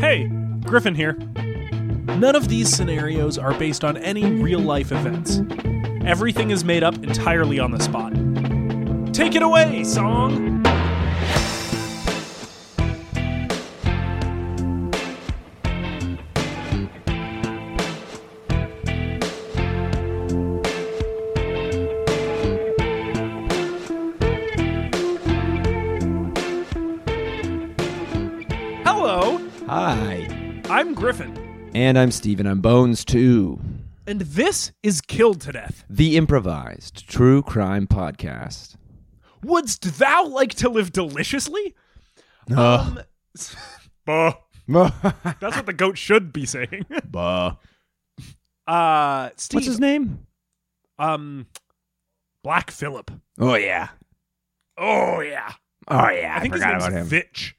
Hey, Griffin here. None of these scenarios are based on any real life events. Everything is made up entirely on the spot. Take it away, song! Hi. I'm Griffin, And I'm Steven. I'm Bones too. and this is Killed to Death. The improvised true crime podcast. Wouldst thou like to live deliciously? Uh, Um, buh. That's what the goat should be saying. Buh. Uh, Steve, What's his name? Um, Black Philip. Oh yeah. Oh yeah, Oh yeah. I think his forgot name's about him. Vitch.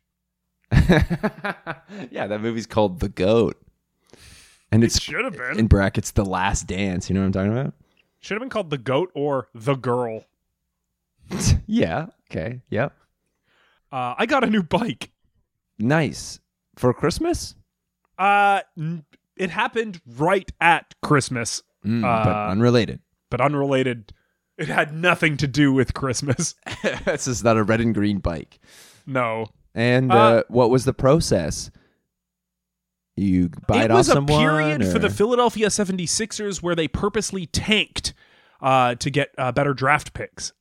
yeah, that movie's called The Goat. And it's should have been. in brackets The Last Dance. You know what I'm talking about? Should have been called the goat or the girl. yeah. Okay. Yep. Uh, I got a new bike. Nice. For Christmas? Uh, it happened right at Christmas, Mm, Uh, but unrelated. but unrelated. It had nothing to do with Christmas. this is not a red and green bike. No, And Uh, uh, what was the process? You buy it, it off was a someone? period for the Philadelphia 76ers where they purposely tanked uh, to get uh, better draft picks.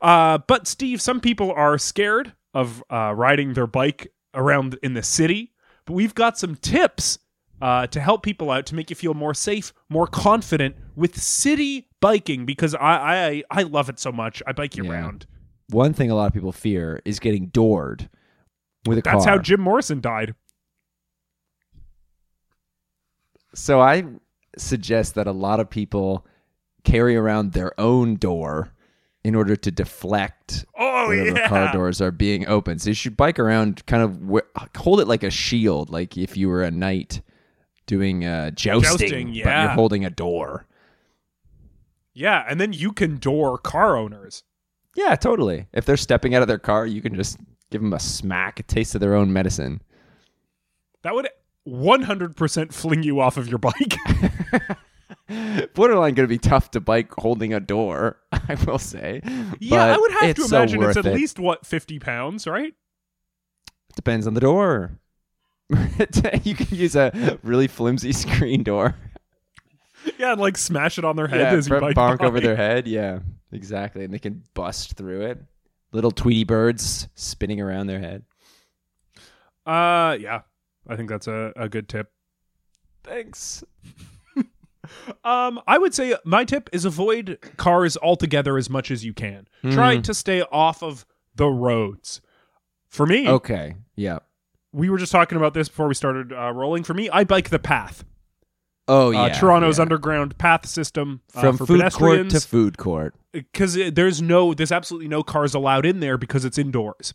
Uh, but Steve, some people are scared of uh, riding their bike around in the city. But we've got some tips uh, to help people out to make you feel more safe, more confident with city biking because I I, I love it so much. I bike year Yeah. round. One thing a lot of people fear is getting doored with a That's car. how Jim Morrison died. so I suggest that a lot of people carry around their own door in order to deflect Oh yeah. car doors are being opened. So you should bike around, kind of hold it like a shield, like if you were a knight doing uh, jousting, Jousting, but yeah. you're holding a door. Yeah, and then you can door car owners. Yeah, totally. If they're stepping out of their car, you can just give them a smack, a taste of their own medicine. That would 100% fling you off of your bike. Borderline going to be tough to bike holding a door, I will say. yeah, I would have to it's so imagine it's at it. least, what, 50 pounds, right? Depends on the door. you can use a really flimsy screen door. Yeah, and like smash it on their head yeah, as you bike bonk by. over their head. Yeah, exactly. And they can bust through it. Little Tweety birds spinning around their head. Uh, yeah, I think that's a, a good tip. Thanks. Um, I would say my tip is avoid cars altogether as much as you can. Try Hmm. to stay off of the roads. For me, Okay. Yeah. we were just talking about this before we started uh, rolling. For me, I bike the path. Oh uh, yeah. Toronto's yeah. underground path system uh, from food pedestrians. court to food court. because there's no there's absolutely no cars allowed in there because it's indoors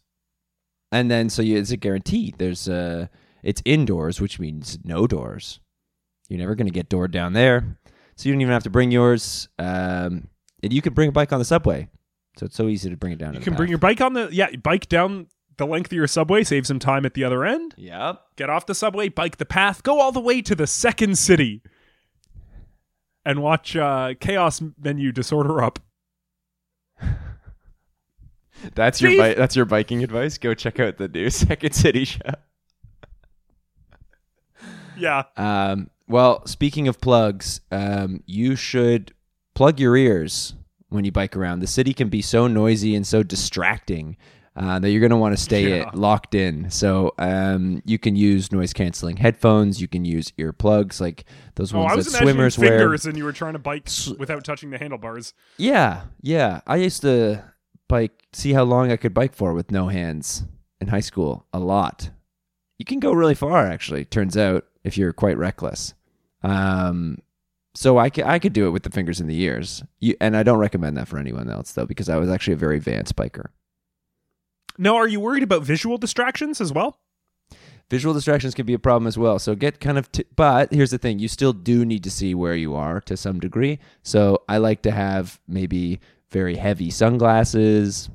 And then so you, it's a guarantee. There's uh it's indoors, which means no doors. You're never gonna get doored down there. So you don't even have to bring yours. Um and you can bring a bike on the subway. So it's so easy to bring it down. you can bring your bike on the yeah bike down the length of your subway save some time at the other end Yep. get off the subway bike the path go all the way to the second city and watch uh chaos menu disorder up That's your bi- that's your biking advice. Go check out the new Second City show. yeah Um, well, speaking of plugs, um, you should plug your ears when you bike around. The city can be so noisy and so distracting. Uh, that you're going to want to stay Yeah. it locked in. So um, you can use noise canceling headphones. You can use earplugs like those Oh, ones I was that swimmers wear. fingers, and you were trying to bike without touching the handlebars. Yeah, yeah. I used to bike, see how long I could bike for with no hands in high school. A lot. You can go really far, actually. Turns out, if you're quite reckless. Um, so I could, I could do it with the fingers in the ears. You, and I don't recommend that for anyone else though, because I was actually a very advanced biker. Now, are you worried about visual distractions as well? Visual distractions can be a problem as well. So get kind of, t- but here's the thing: you still do need to see where you are to some degree. So I like to have maybe very heavy sunglasses,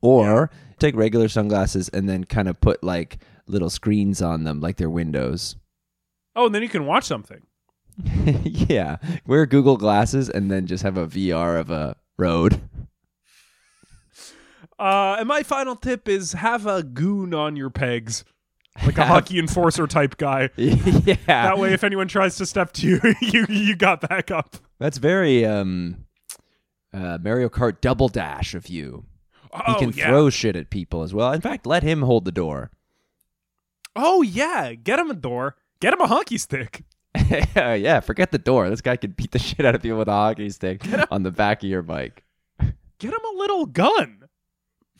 or take regular sunglasses and then kind of put like little screens on them, like they're windows. Oh, and then you can watch something. yeah, wear Google glasses and then just have a VR of a road. Uh, and my final tip is have a goon on your pegs, like a hockey enforcer type guy. yeah, That way, if anyone tries to step to you, you you got back up. that's very um, uh, Mario Kart double dash of you. He Oh can yeah. throw shit at people as well. In fact, let him hold the door. Oh yeah. Get him a door. Get him a hockey stick. yeah, forget the door. This guy could beat the shit out of people with a hockey stick on the back of your bike. Get him a little gun.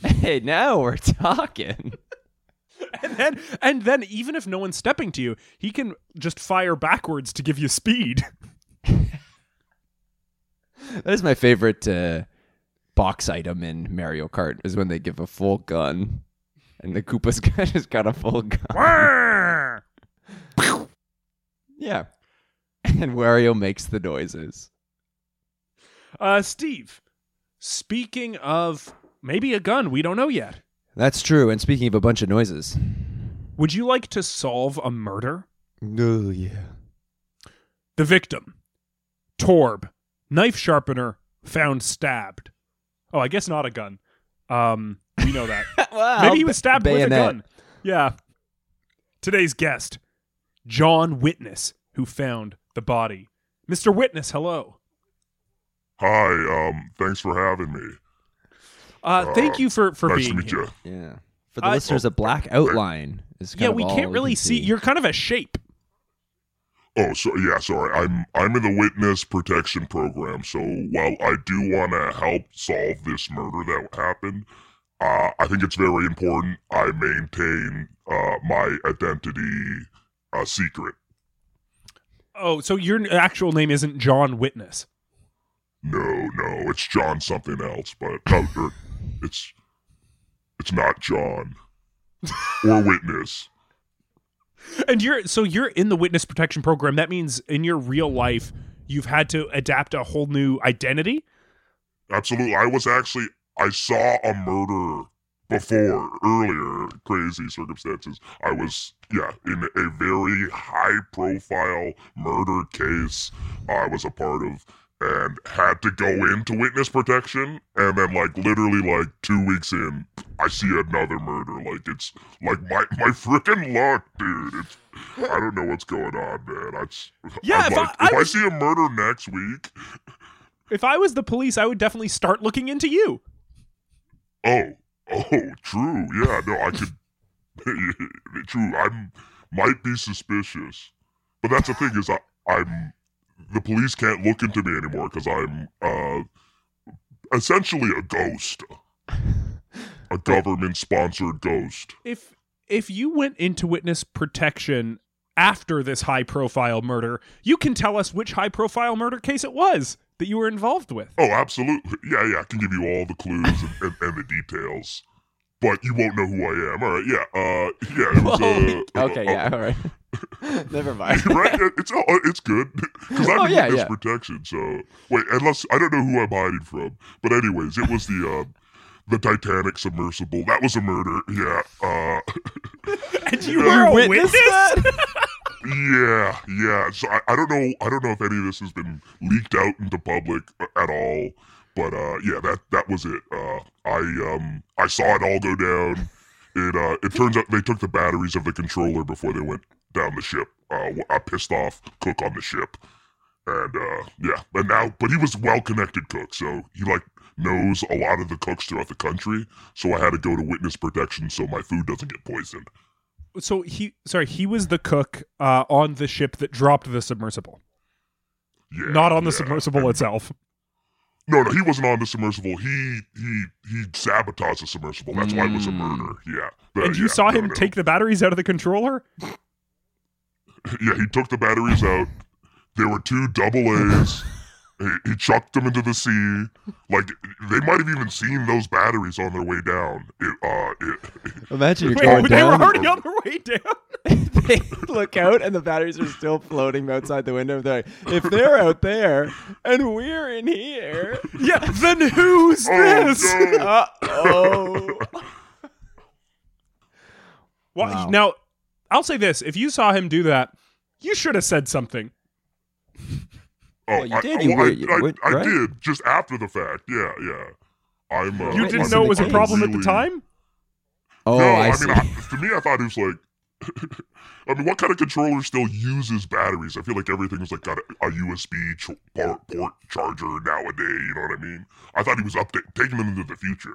Hey, now we're talking. And then and then even if no one's stepping to you, he can just fire backwards to give you speed. That is my favorite uh, box item in Mario Kart is when they give a full gun, and the Koopa's gun has got a full gun. Yeah, and Wario makes the noises. uh Steve, speaking of maybe a gun, we don't know yet. That's true. And speaking of a bunch of noises, Would you like to solve a murder? oh yeah, The victim, Torb, knife sharpener, found stabbed. Oh, I guess not a gun. Um, we know that. well, Maybe he was stabbed with a gun. Yeah. Today's guest, John Witness, who found the body. Mr. Witness, hello. Hi, um, thanks for having me. Uh, thank you for for nice being to meet here. you. Yeah. For the Uh, listeners, a black outline is kind Yeah, of we all can't really can see. You're kind of a shape. Oh, so yeah, sorry. I'm I'm in the witness protection program. So while I do want to help solve this murder that happened, uh, I think it's very important I maintain uh, my identity uh, secret. Oh, so your actual name isn't John Witness. No, no, it's John something else, but no, er, it's it's not John or witness. And you're so you're in the witness protection program. That means in your real life you've had to adapt a whole new identity. Absolutely. I was actually I saw a murder before earlier crazy circumstances. I was yeah, in a very high profile murder case I was a part of and had to go into witness protection and then like literally like 2 weeks in I see another murder like it's like my my freaking luck dude it's I don't know what's going on man it's Yeah, I'm if I- like, I if I was- see a murder next week If I was the police, I would definitely start looking into you. Oh, oh, true. Yeah, no, I could. true. I'm might be suspicious, but that's the thing is I, I'm the police can't look into me anymore because I'm uh essentially a ghost, a government sponsored ghost. If if you went into witness protection after this high profile murder, you can tell us which high profile murder case it was that you were involved with. Oh, absolutely. Yeah, yeah. I can give you all the clues and, and, and the details. But you won't know who I am. All right, yeah, uh, yeah. It was, uh, okay, uh, yeah, all right. Never mind. right? It's oh, it's good because I'm Oh, yeah, witness yeah. protection. So wait, unless I don't know who I'm hiding from, but anyways, it was the uh, the Titanic submersible. That was a murder. Yeah, uh, And you You were a witnessed witness? yeah, yeah. So I, I don't know. I don't know if any of this has been leaked out into public at all. But uh, yeah, that that was it. Uh, I um I saw it all go down. It uh it turns out they took the batteries of the controller before they went down the ship. Uh, a pissed off cook on the ship, and uh yeah, and now but he was well connected cook, so he like knows a lot of the cooks throughout the country, so I had to go to witness protection so my food doesn't get poisoned. So he, sorry, he was the cook uh, on the ship that dropped the submersible, Yeah, not on the yeah. submersible And- itself. No, no, he wasn't on the submersible. He he he sabotaged the submersible. That's why it was a Mm. murder. Yeah. But, and you yeah, saw no, him no. take the batteries out of the controller. Yeah, he took the batteries out. There were two double A's. he, he chucked them into the sea. Like they might have even seen those batteries on their way down. It, uh, it, Imagine you're Wait, going they were down. already on their way down. they look out and the batteries are still floating outside the window. They're like, if they're out there and we're in here, yeah, then who's oh this? no! uh oh. Well, Wow. now I'll say this: if you saw him do that, you should have said something. Oh, Well, you I, did, I- you well, were- I, you I, went- I right? did just after the fact. Yeah, yeah. I'm. Uh, You didn't that's know it was a case. problem at the time. Oh, no, I, I, see. mean, I, to me, I thought it was like. I mean, what kind of controller still uses batteries? I feel like everything's like got a, a USB ch- port, port charger nowadays. You know what I mean? I thought he was update taking them into the future,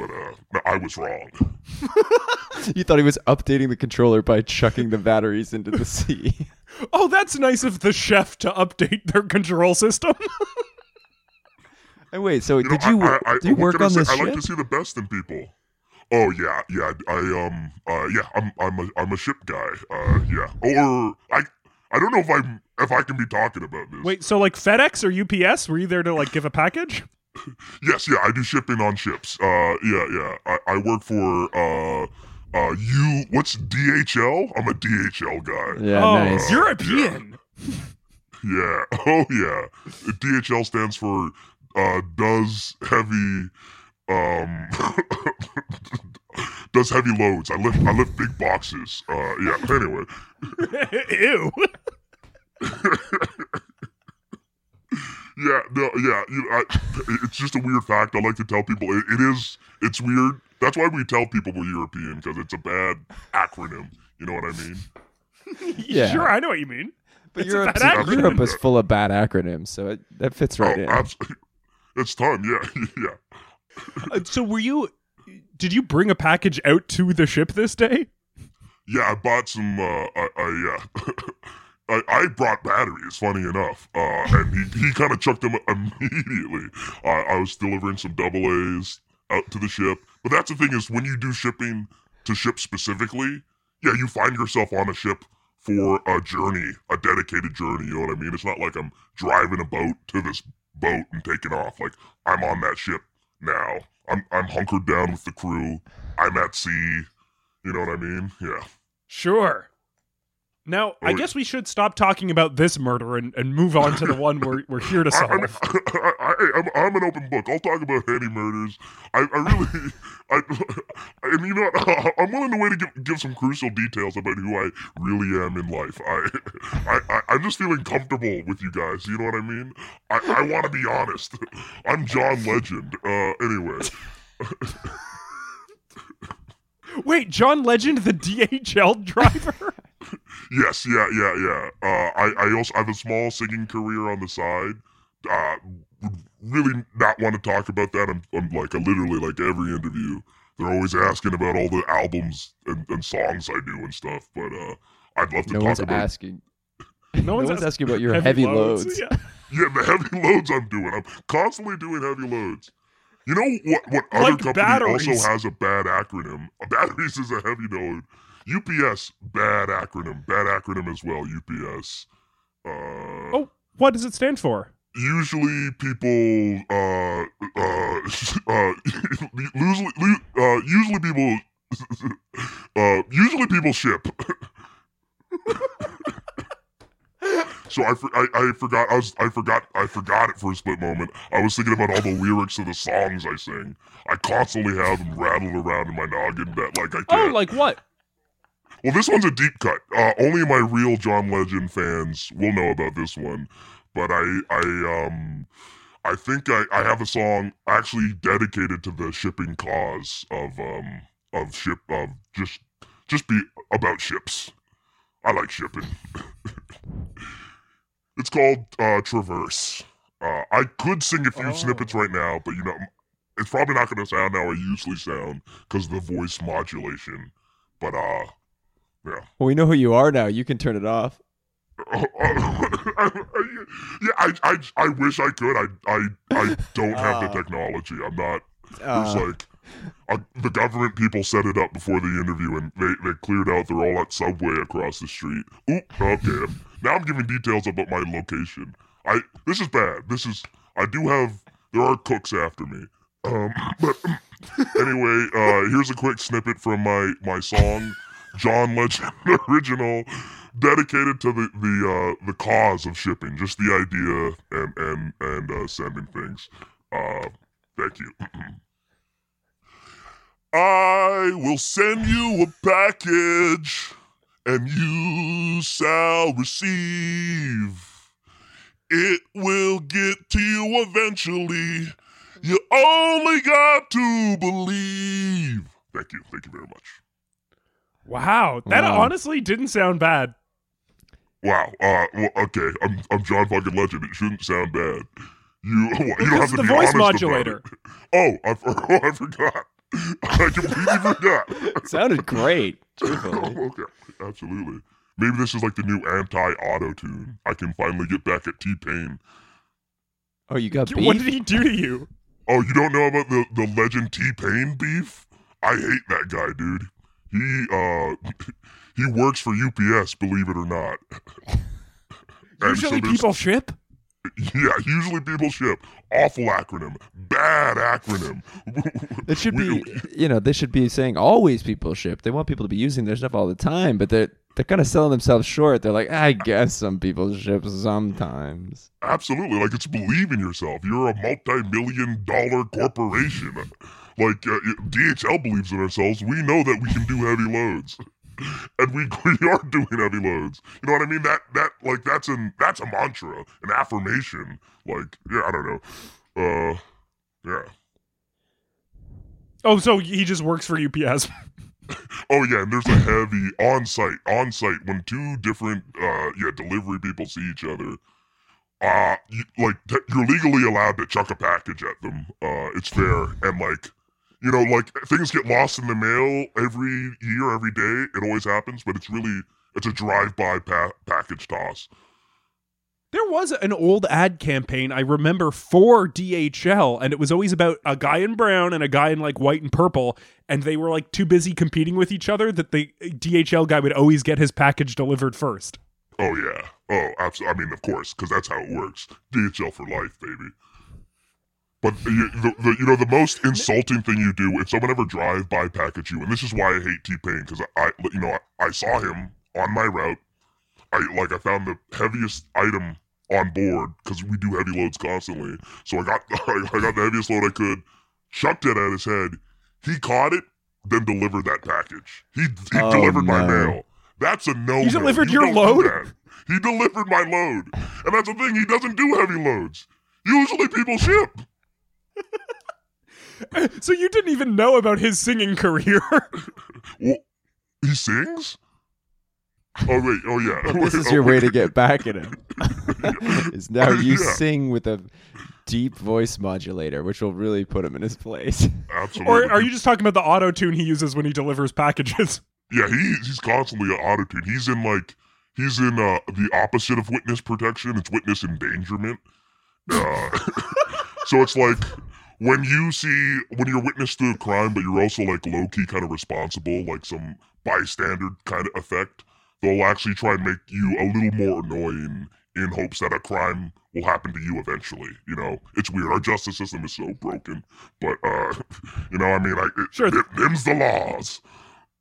but uh, I was wrong. you thought he was updating the controller by chucking the batteries into the sea. Oh, that's nice of the chef to update their control system. and wait, so You know, did you I, I, I, did you work I on say? this I ship? like to see the best in people. Oh yeah, yeah. I um uh yeah. I'm I'm a I'm a ship guy. Uh yeah. Or I I don't know if I'm if I can be talking about this. Wait, so like FedEx or UPS? Were you there to like give a package? Yes, yeah. I do shipping on ships. Uh yeah, yeah. I, I work for uh uh you. What's DHL? I'm a DHL guy. yeah, oh, nice. European. Yeah. Oh yeah. DHL stands for uh does heavy um does heavy loads. I lift I lift big boxes. Uh yeah. Anyway. Ew. Yeah, no, yeah. You, I, it's just a weird fact. I like to tell people it, it is. It's weird. That's why we tell people we're European because it's a bad acronym. You know what I mean? Yeah. Sure, I know what you mean. But It's a bad. Europe is full of bad acronyms, so it, that fits right oh, in. absolutely. It's time. Yeah, yeah. Uh, so were you? Did you bring a package out to the ship this day? Yeah, I bought some. Uh, I, I yeah. I, I brought batteries, funny enough, uh, and he, he kind of chucked them immediately. Uh, I was delivering some double A's out to the ship, but that's the thing is when you do shipping to ship specifically, yeah, you find yourself on a ship for a journey, a dedicated journey. You know what I mean? It's not like I'm driving a boat to this boat and taking off. Like I'm on that ship now. I'm I'm hunkered down with the crew. I'm at sea. You know what I mean? Yeah. Sure. Now, I guess we should stop talking about this murder and, and move on to the one we're, we're here to I, I mean, solve. I, I, I'm, I'm an open book. I'll talk about any murders. I, I really, I, and you know, what? I'm willing to wait to give, give some crucial details about who I really am in life. I, I, I I'm just feeling comfortable with you guys. You know what I mean? I, I want to be honest. I'm John Legend. Uh, anyway, Wait, John Legend, the DHL driver? Yes, yeah, yeah, yeah. Uh, I, I also have a small singing career on the side. Uh, would really not want to talk about that. I'm, I'm like, I literally like every interview. They're always asking about all the albums and, and songs I do and stuff. But uh, I'd love to no talk one's about asking. No No one's one's ask- asking about your heavy, loads. Yeah. yeah the heavy loads I'm doing. I'm constantly doing heavy loads. You know what? What other Like company batteries. also has a bad acronym? Batteries is a heavy load. UPS bad acronym. Bad acronym as well. UPS. Uh, Oh, what does it stand for? usually people uh uh uh usually uh usually people uh usually people ship so I, for- I I forgot I was I forgot I forgot it for a split moment I was thinking about all the lyrics of the songs I sing I constantly have them rattled around in my noggin that like I Oh, can't like what? Well, this one's a deep cut. Uh, only my real John Legend fans will know about this one. But I, I, um, I think I, I have a song actually dedicated to the shipping cause of, um, of ship, of just, just be about ships. I like shipping. it's called uh, Traverse. Uh, I could sing a few Oh. snippets right now, but you know, it's probably not going to sound how I usually sound because the voice modulation. But uh, Well, we know who you are now. You can turn it off. yeah, I, I, I wish I could. I, I, I don't have the Ah. technology. I'm not. There's Uh, like uh, the government people set it up before the interview, and they, they cleared out. They're all at Subway across the street. Oop, okay. now I'm giving details about my location. I this is bad. This is I do have there are cooks after me. Um, but anyway, uh, here's a quick snippet from my my song, John Legend original, dedicated to the the uh, the cause of shipping, just the idea and and and uh, sending things. Uh, thank you. I will send you a package, and you shall receive. It will get to you eventually. You only got to believe. Thank you. Thank you very much. Wow, that Wow. honestly didn't sound bad. Wow. Uh. Well, okay. I'm I'm John fucking Legend. It shouldn't sound bad. You you don't have to the be voice honest about modulator. it. Oh, I, oh, I forgot. I completely forgot. sounded great. Oh, okay, absolutely. Maybe this is like the new anti-auto tune. I can finally get back at T Pain. Oh, you got beef? What did he do to you? Oh, you don't know about the the legend T Pain beef? I hate that guy, dude. He uh he works for UPS, believe it or not. And so Usually people ship. Yeah, usually people ship. Awful acronym. Bad acronym. It should We- be, you know, they should be saying always people ship. They want people to be using their stuff all the time, but they're they're kind of selling themselves short. They're like, I guess some people ship sometimes. Absolutely. Like it's believe in yourself. You're a multi-million dollar corporation. Like uh, DHL believes in ourselves. We know that we can do heavy loads. And we, we are doing heavy loads. You know what I mean? That that like that's an that's a mantra, an affirmation. Like yeah, I don't know. Uh, yeah. Oh, so he just works for UPS. Oh yeah, and there's a heavy on site on site when two different uh yeah delivery people see each other. Uh, you, like t- you're legally allowed to chuck a package at them. Uh, it's fair and like you know like things get lost in the mail every year, every day. It always happens, but it's really it's a drive-by pa- package toss. There was an old ad campaign I remember for DHL, and it was always about a guy in brown and a guy in like white and purple, and they were like too busy competing with each other that the DHL guy would always get his package delivered first. Oh yeah. Oh, absolutely. I mean, of course, because that's how it works. DHL for life, baby. But you, the, the, you know, the most insulting thing you do if someone ever drive by package you, and this is why I hate T Pain because I, you know, I, I saw him on my route. I like I found the heaviest item on board because we do heavy loads constantly. So I got I got the heaviest load I could, chucked it at his head. He caught it, then delivered that package. He he Oh, delivered my mail. That's a no. He delivered your load? He delivered my load, and that's the thing. He doesn't do heavy loads. Usually people ship. So you didn't even know about his singing career. Well, he sings. Oh wait. Oh yeah. But this Wait, is oh, your way wait. to get back at him. is now you Yeah. sing with a deep voice modulator, which will really put him in his place. Absolutely. or are you just talking about the auto tune he uses when he delivers packages? Yeah, he he's constantly an auto tune. He's in like he's in uh the opposite of witness protection. It's witness endangerment. Uh, so it's like when you see when you're witness to a crime, but you're also like low key kind of responsible, like some bystander kind of effect. They'll actually try and make you a little more annoying in hopes that a crime will happen to you eventually. You know, it's weird. Our justice system is so broken, but uh, you know, I mean, like it, Sure. it, them's the laws.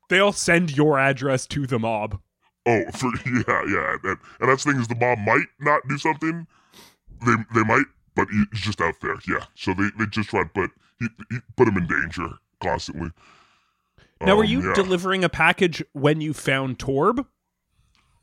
They'll send your address to the mob. Oh, for yeah, yeah, and, and that's the thing is the mob might not do something. They they might, but he's just out there. Yeah, so they, they just try to put he, he put him in danger constantly. Now, were Um, you yeah. delivering a package when you found Torb?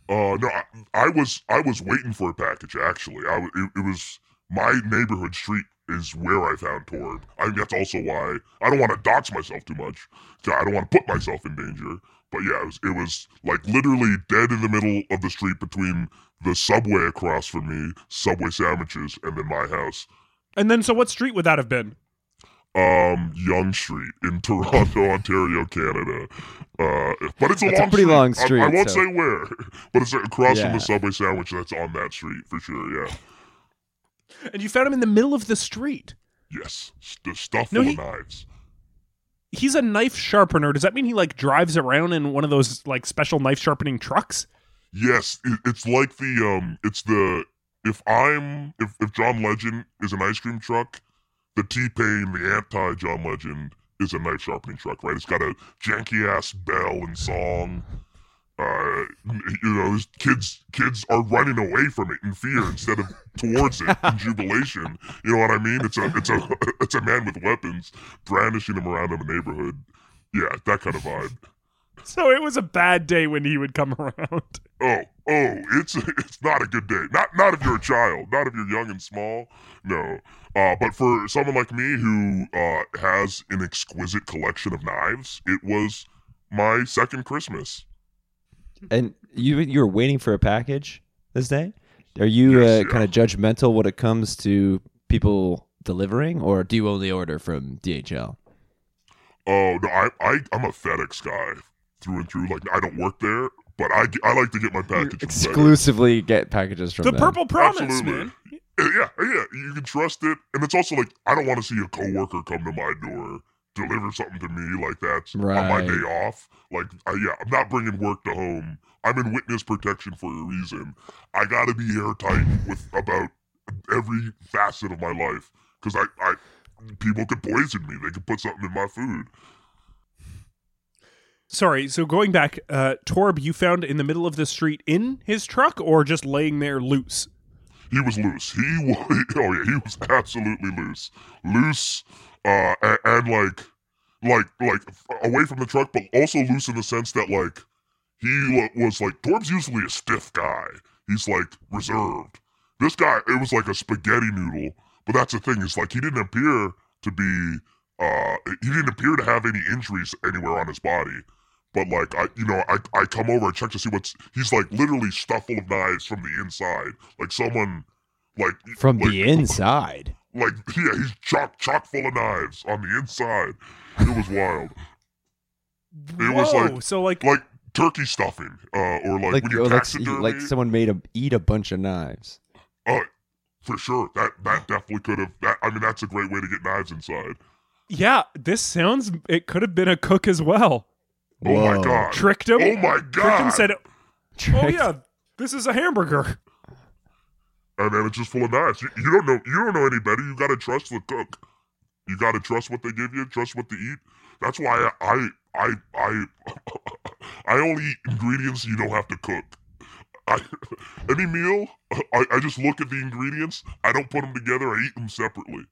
Uh, no, I, I was I was waiting for a package. Actually, I it, it was my neighborhood street is where I found Torb. I think that's also why I don't want to dox myself too much. So I don't want to put myself in danger. But yeah, it was, it was like literally dead in the middle of the street between the subway across from me, Subway sandwiches, and then my house. And then, so what street would that have been? Um, Yonge Street in Toronto, Ontario, Canada. Uh, but it's a That's a long pretty street. long I- street, I, won't so- say where, but it's across from the Subway sandwich that's on that street for sure. Yeah. And you found him in the middle of the street. Yes. The stuff No, full he- of knives. He's a knife sharpener. Does that mean he like drives around in one of those like special knife sharpening trucks? Yes, it, it's like the um, it's the if I'm if if John Legend is an ice cream truck, the T Pain, the anti John Legend, is a knife sharpening truck, right? It's got a janky ass bell and song. Uh, you know, kids kids are running away from it in fear instead of towards it in jubilation. You know what I mean? It's a it's a it's a man with weapons brandishing them around in the neighborhood. Yeah, that kind of vibe. So it was a bad day when he would come around. Oh, oh, it's it's not a good day. Not not if you're a child, not if you're young and small. No. Uh, but for someone like me who uh, has an exquisite collection of knives, it was my second Christmas. And you you were waiting for a package this day? Are you Yes, uh, yeah. kind of judgmental when it comes to people delivering, or do you only order from DHL? Oh no, I I I'm a FedEx guy through and through. Like I don't work there, but I I like to get my package from Exclusively get packages from the them. Purple Promise, Absolutely. man. Uh, Yeah, yeah, you can trust it, and it's also like I don't want to see a coworker come to my door deliver something to me like that on my day off. Like, I, yeah, I'm not bringing work to home. I'm in witness protection for a reason. I got to be airtight with about every facet of my life because I, I, people could poison me. They could put something in my food. Sorry, so going back, uh, Torb, you found in the middle of the street in his truck or just laying there loose? He was loose. He was, oh yeah, he was absolutely loose, loose, uh, and, and like, like, like away from the truck, but also loose in the sense that like he was like Torb's usually a stiff guy. He's like reserved. This guy, it was like a spaghetti noodle. But that's the thing. Is like he didn't appear to be, uh, he didn't appear to have any injuries anywhere on his body. But like I, you know, I I come over and check to see what's. He's like literally stuffed full of knives from the inside. Like someone, like from like, the inside. Like yeah, he's chock chock full of knives on the inside. It was wild. It was like- so like, Like turkey stuffing, uh, or like, Like when you or like, taxidermy. like someone made him eat a bunch of knives. Oh, for sure. That that definitely could have. That I mean, that's a great way to get knives inside. yeah, this sounds. It could have been a cook as well. Oh my god. Tricked him. Oh my god! Tricked him. god. Said, "Oh yeah, this is a hamburger." and then it's just full of knives. You, you don't know. You don't know any better. You got to trust the cook. You got to trust what they give you. Trust what they eat. That's why I I I I, I only eat ingredients you don't have to cook. I, any meal, I, I just look at the ingredients. I don't put them together. I eat them separately.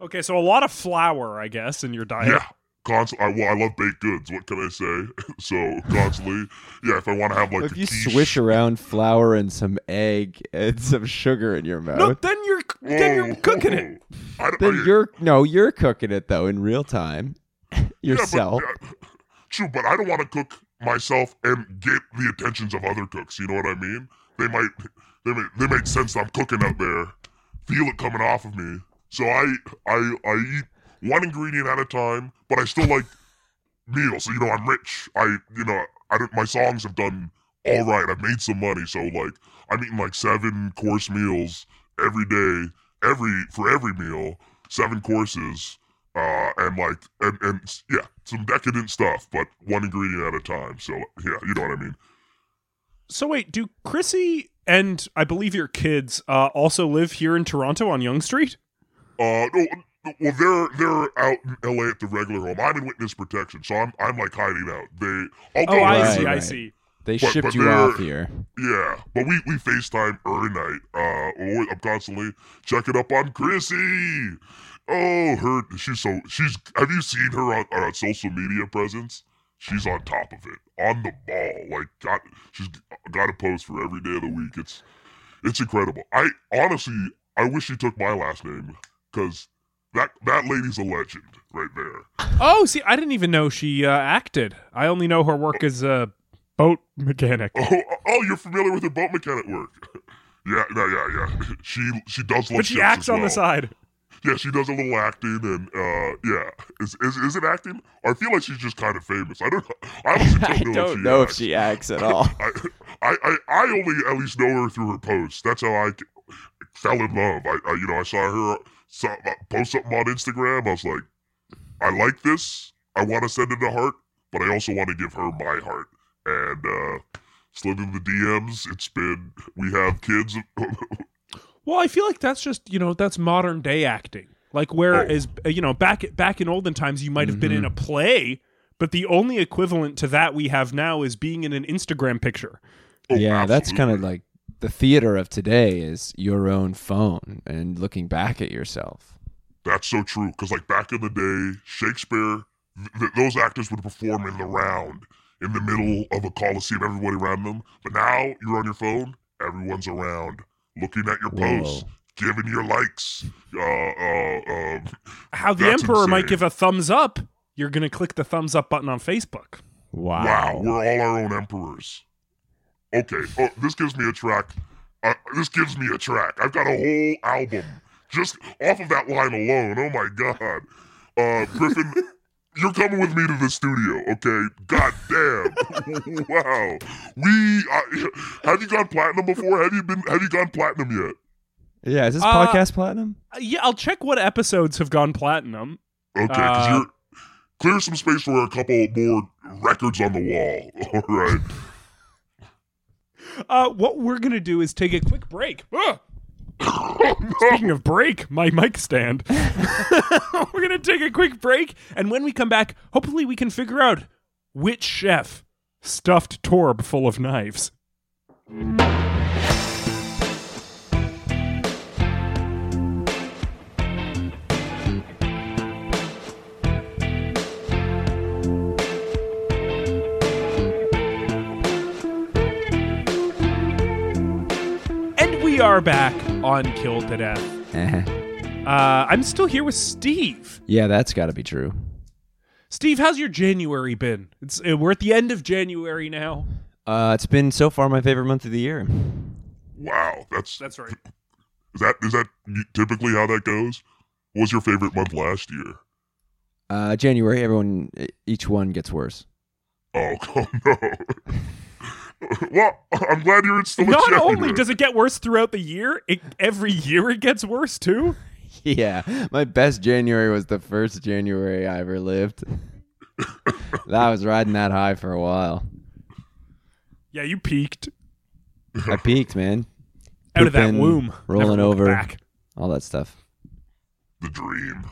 Okay, so a lot of flour, I guess, in your diet. Yeah. Constantly, I, well, I love baked goods. What can I say? so constantly, yeah. If I want to have like if the you quiche- swish around flour and some egg and some sugar in your mouth, No, then you're then you're cooking it. I don't- then I- you're no, you're cooking it though in real time yourself. Yeah, but, uh, true, but I don't want to cook myself and get the attentions of other cooks. You know what I mean? They might, they might, they might sense that I'm cooking out there, feel it coming off of me. So I, I, I eat one ingredient at a time, but I still like meals. So you know, I'm rich. I, you know, I don't. My songs have done all right. I've made some money, so like I'm eating like seven course meals every day, every for every meal, seven courses uh, and like and and yeah, some decadent stuff, but one ingredient at a time. So yeah, you know what I mean. So wait, do Chrissy and I believe your kids uh, also live here in Toronto on Yonge Street? Uh, no, well they're they're out in L.A. at the regular home. I'm in witness protection, so I'm I'm like hiding out. They I'll Oh, I right, see, I see. They But- shipped but you off here. Yeah, but we we FaceTime every night. Uh, or I'm constantly checking up on Chrissy. Oh, her she's so she's. Have you seen her on, on social media presence? She's on top of it, on the ball. Like got she's got a post for every day of the week. It's it's incredible. I honestly I wish she took my last name because that that lady's a legend right there. Oh, see, I didn't even know she uh, acted. I only know her work as a boat mechanic. Oh, oh, you're familiar with her boat mechanic work? yeah, no, yeah, yeah. She she does look. But she acts on the side. Yeah, she does a little acting, and uh, yeah, is, is is it acting? I feel like she's just kind of famous. I don't. I honestly don't I know, don't if, she know if acts. she acts at all. I, I, I, I only at least know her through her posts. That's how I fell in love. I, I you know, I saw her saw, uh, post something on Instagram. I was like, I like this. I want to send it a heart, but I also want to give her my heart. And uh, slid in the DMs. It's been we have kids. Well, I feel like that's just you know that's modern day acting. Like whereas uh, you know back back in olden times you might have been in a play, but the only equivalent to that we have now is being in an Instagram picture. Oh, yeah, that's kind of like the theater of today is your own phone and looking back at yourself. That's so true. Because like back in the day, Shakespeare, th- th- those actors would perform in the round, in the middle of a coliseum, everybody around them. But now you're on your phone, everyone's around, looking at your Whoa. posts, giving your likes. Uh, uh, uh, How the That's emperor might give a thumbs up, you're gonna click the thumbs up button on Facebook. Wow. wow, we're all our own emperors. Okay, oh, this gives me a track. Uh, this gives me a track. I've got a whole album just off of that line alone. Oh my god, uh, Griffin, you're coming with me to the studio, okay? God damn, wow. We uh, have you gone platinum before? Have you been? Have you gone platinum yet? Yeah, is this Uh, podcast platinum? Uh, Yeah, I'll check what episodes have gone platinum. Okay, because Uh, you're clear some space for a couple more records on the wall. All right. Uh, what we're gonna do is take a quick break. Speaking of break, my mic stand. We're going to take a quick break, and when we come back, hopefully we can figure out which chef stuffed Torb full of knives. Are back on Kill to Death. Uh, I'm still here with Steve. yeah, that's got to be true. Steve, how's your January been? It's uh, we're at the end of January now. Uh, it's been so far my favorite month of the year. Wow, that's That's right. Is that is that typically how that goes? What was your favorite month last year? Uh, January, everyone, each one gets worse. Oh, oh no. well, I'm glad you're still Not January. only does it get worse throughout the year, it, every year it gets worse too. Yeah, my best January was the first January I ever lived. that was riding that high for a while. Yeah, you peaked I peaked, man. out of that womb, rolling over. Back. All that stuff. the dream.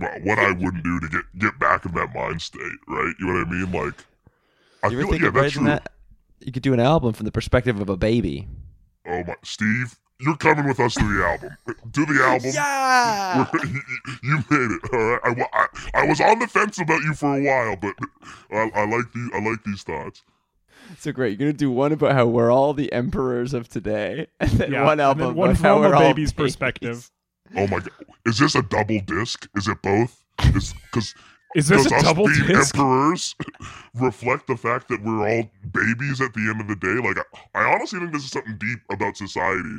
well, what I wouldn't do to get get back in that mind state, right? You know what I mean? Like, I You feel ever like think yeah, of writing true. that? You could do an album from the perspective of a baby. Oh my, Steve, you're coming with us to the album. to the album. Yeah. you, you made it. All right. I, I, I was on the fence about you for a while, but I, I like the I like these thoughts. So great. You're gonna do one about how we're all the emperors of today, and then Yeah, one album then one about how from we're a all baby's babies. perspective. Oh my god, is this a double disc? Is it both? Is because Is this does a us double being disc? emperors reflect the fact that we're all babies at the end of the day? Like, I, I honestly think this is something deep about society.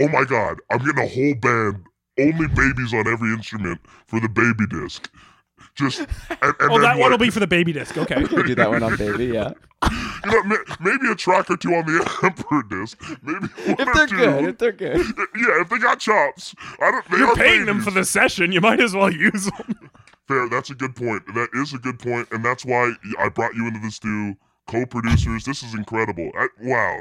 Oh my god, I'm getting a whole band, only babies on every instrument for the baby disc. Just and, and Oh, then that one will be for the baby disc. Okay. We'll do that one on baby. Yeah. you know, ma- maybe a track or two on the emperor disc. Maybe one If they're two. good, if they're good. yeah, if they got chops, I don't. They You're are paying them for the session. You might as well use them. Fair. That's a good point. That is a good point, and that's why I brought you into this too. Co-producers, this is incredible. I, wow.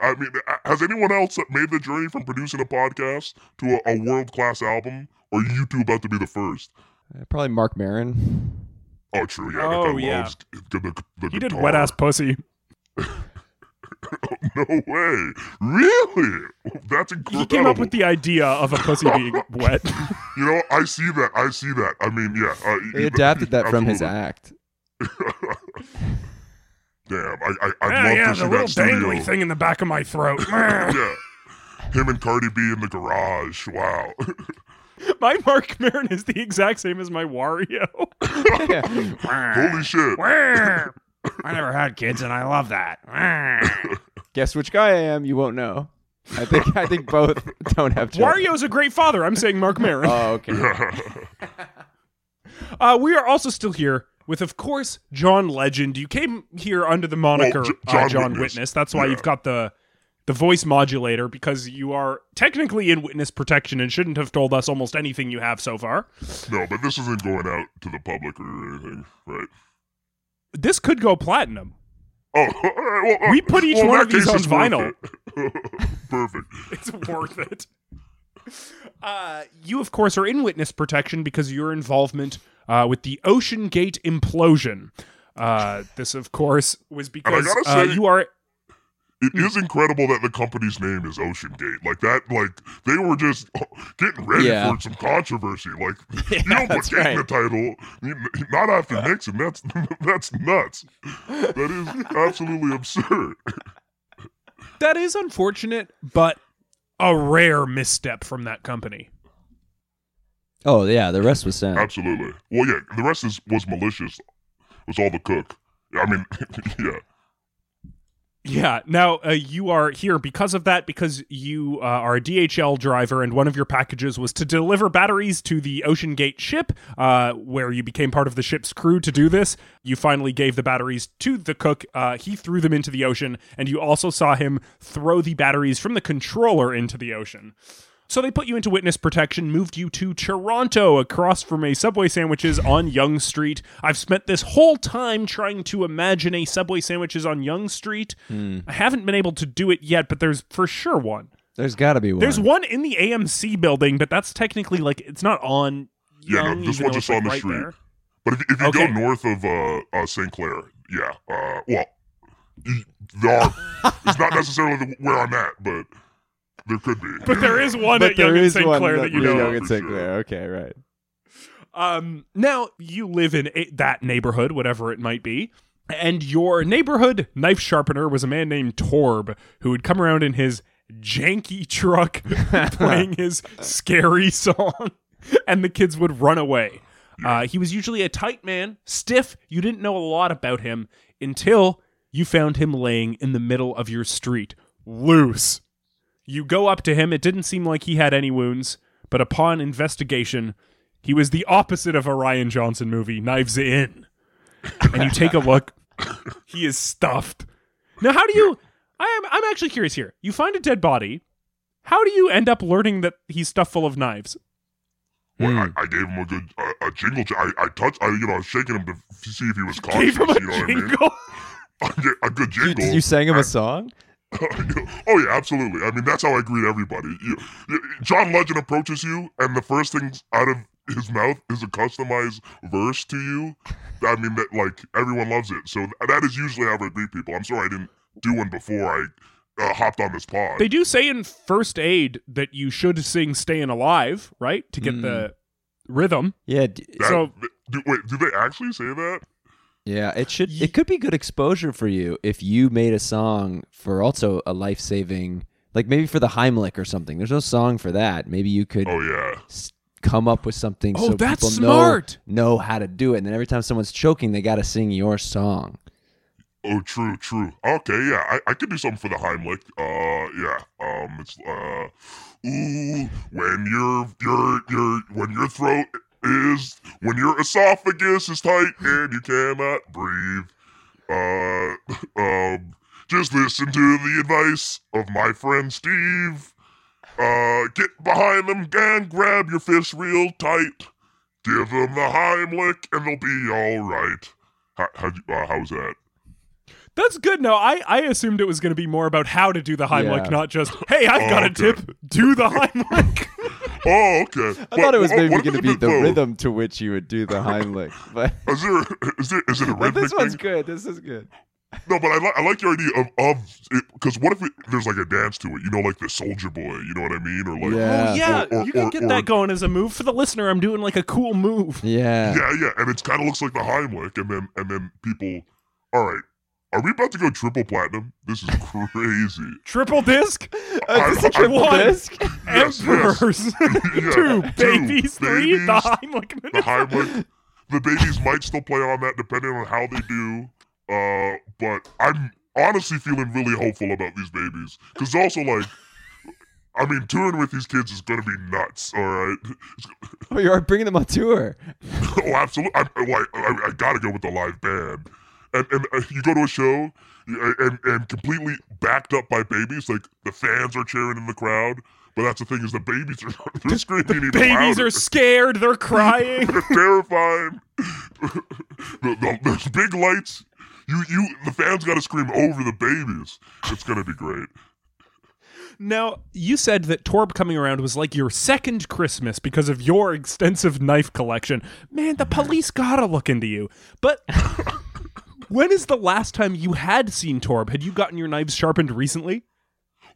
I mean, has anyone else made the journey from producing a podcast to a, a world-class album, or are you two about to be the first? Uh, Probably Marc Maron. Oh, true. Yeah. Oh, that guy yeah. loves the, the, the He did wet ass pussy. No way. Really? That's incredible. He came up with the idea of a pussy being wet. You know, I see that. I see that. I mean, yeah. Uh, They you- adapted that from his act. Damn, I, I, I'd yeah, love yeah, to the see little that studio. dangly thing in the back of my throat. yeah. Him and Cardi B in the garage. Wow. my Marc Maron is the exact same as my Wario. Holy shit. I never had kids, and I love that. Guess which guy I am? You won't know. I think I think both don't have children. Wario's a great father. I'm saying Marc Maron. Oh, okay. Uh, we are also still here with, of course, John Legend. You came here under the moniker J- uh, John John, Witness. Witness. That's why Yeah. you've got the the voice modulator because you are technically in witness protection and shouldn't have told us almost anything you have so far. no, but this isn't going out to the public or anything, right? This could go platinum. Oh, all right, well, We put each well, one of these on vinyl. Perfect. It's worth it. Uh, you, of course, are in witness protection because of your involvement uh, with the OceanGate implosion. Uh, this, of course, was because uh, say- you are. It hmm. is incredible that the company's name is OceanGate. Like that, like they were just getting ready Yeah. for some controversy. Like you don't that's put Gate in the title, you- not after Nixon. That's that's nuts. That is absolutely absurd. That is unfortunate, but a rare misstep from that company. Oh yeah, the rest was sound. Absolutely. Well, yeah, the rest is was malicious. It was all the cook. I mean, yeah. Yeah. Now uh, you are here because of that, because you uh, are a DHL driver, and one of your packages was to deliver batteries to the OceanGate ship, uh, where you became part of the ship's crew to do this. You finally gave the batteries to the cook. Uh, he threw them into the ocean, and you also saw him throw the batteries from the controller into the ocean. So they put you into witness protection, moved you to Toronto across from a Subway sandwiches on Yonge Street. I've spent this whole time trying to imagine a Subway sandwiches on Yonge Street. I haven't been able to do it yet, but there's for sure one. There's got to be one. There's one in the AMC building, but that's technically like it's not on Yeah, no, this even one's just like, on the right street. there. But if, if you Okay. go north of uh, uh, St. Clair, yeah, uh, well, there are, it's not necessarily the, where I'm at, but there could be. But there is one but at Yonge there and is St. one Clair that you know. Yonge of. and St. Clair. Okay, right. Um, now you live in a, that neighborhood, whatever it might be, and your neighborhood knife sharpener was a man named Torb who would come around in his janky truck playing his scary song, and the kids would run away. Uh, he was usually a tight man, stiff. You didn't know a lot about him until you found him laying in the middle of your street, loose. You go up to him. It didn't seem like he had any wounds, but upon investigation, he was the opposite of a Rian Johnson movie, Knives In. And you take a look, he is stuffed. Now, how do you? I am. I'm actually curious here. You find a dead body. How do you end up learning that he's stuffed full of knives? Well, Hmm. I, I gave him a good uh, a jingle. I I touched. I you know I was shaking him to f- see if he was conscious. Gave him a you know what I mean? jingle. a good jingle. did you sang him a song? oh yeah, absolutely. I mean, that's how I greet everybody. You, you- John Legend approaches you, and the first thing out of his mouth is a customized verse to you. I mean, that like everyone loves it. So that is usually how I greet people. I'm sorry I didn't do one before I uh, hopped on this pod. They do say in first aid that you should sing "Staying Alive," right, to get the rhythm. Yeah, d- That- so- do, wait, do they actually say that? Yeah. It should. It could be good exposure for you if you made a song for also a life saving, like maybe for the Heimlich or something. There's no song for that. Maybe you could Oh yeah. s- come up with something Oh, so that's people smart. know know how to do it. And then every time someone's choking, they got to sing your song. Oh, true, true. Okay, yeah, I, I could do something for the Heimlich. Uh, yeah. Um, it's uh, ooh, when your your your when your throat is when your esophagus is tight and you cannot breathe. Uh, um, just listen to the advice of my friend Steve. Uh, get behind them and grab your fist real tight. Give them the Heimlich and they'll be all right. How, how'd uh, how's that? That's good. No, I, I assumed it was going to be more about how to do the Heimlich, Yeah. not just, hey, I've Oh, got a okay. tip, do the Heimlich. Oh, okay. I thought it was maybe going going to be the rhythm to which you would do the Heimlich, but, Is there, is there, is it a but rhythmic this one's thing? good. This is good. No, but I, li- I like your idea of of because what if it, there's like a dance to it? You know, like the Soldier Boy. You know what I mean? Or like, Yeah. oh, yeah, Or- or- you can or- get or- that going as a move for the listener. I'm doing like a cool move. Yeah. yeah, yeah, and it kind of looks like the Heimlich, and then and then people. All right, are we about to go triple platinum? This is crazy. Triple disc, Uh, this is a I- triple I- disc. Yes, yes. emperors, Yeah, two babies, three, the babies, Heimlich. the Heimlich. The babies might still play on that depending on how they do. Uh, but I'm honestly feeling really hopeful about these babies because also like. I mean, touring with these kids is gonna be nuts. All right, Oh, you're bringing them on tour. oh, absolutely. I, I, I, I gotta go with the live band. And and uh, you go to a show and and completely backed up by babies. Like the fans are cheering in the crowd, but that's the thing is the babies are they're screaming even Babies louder. are scared. They're crying. They're terrifying. the, the, the big lights. You you the fans got to scream over the babies. It's gonna be great. Now, you said that Torb coming around was like your second Christmas because of your extensive knife collection. Man, the police gotta look into you. But when is the last time you had seen Torb? Had you gotten your knives sharpened recently?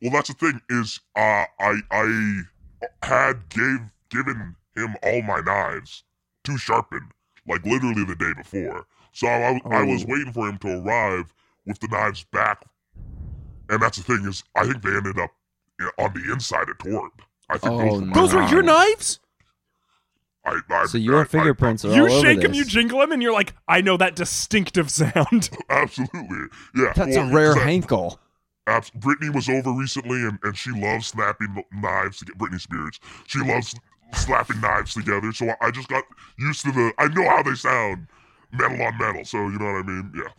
Well, that's the thing is, uh, I I had gave given him all my knives to sharpen, like literally the day before. So I, I was Oh. waiting for him to arrive with the knives back, and that's the thing is, I think they ended up on the inside of Torb. I think Oh, those, were Those were your Wow. knives? I, I, So your I- fingerprints are You all over shake them, you jingle them, and you're like, I know that distinctive sound. absolutely, yeah. That's a rare I- Abs- Brittany was over recently, and, and she loves snapping knives to get Britney Spears. She loves slapping knives together. So I, I just got used to the. I know how they sound, metal on metal. So you know what I mean? Yeah,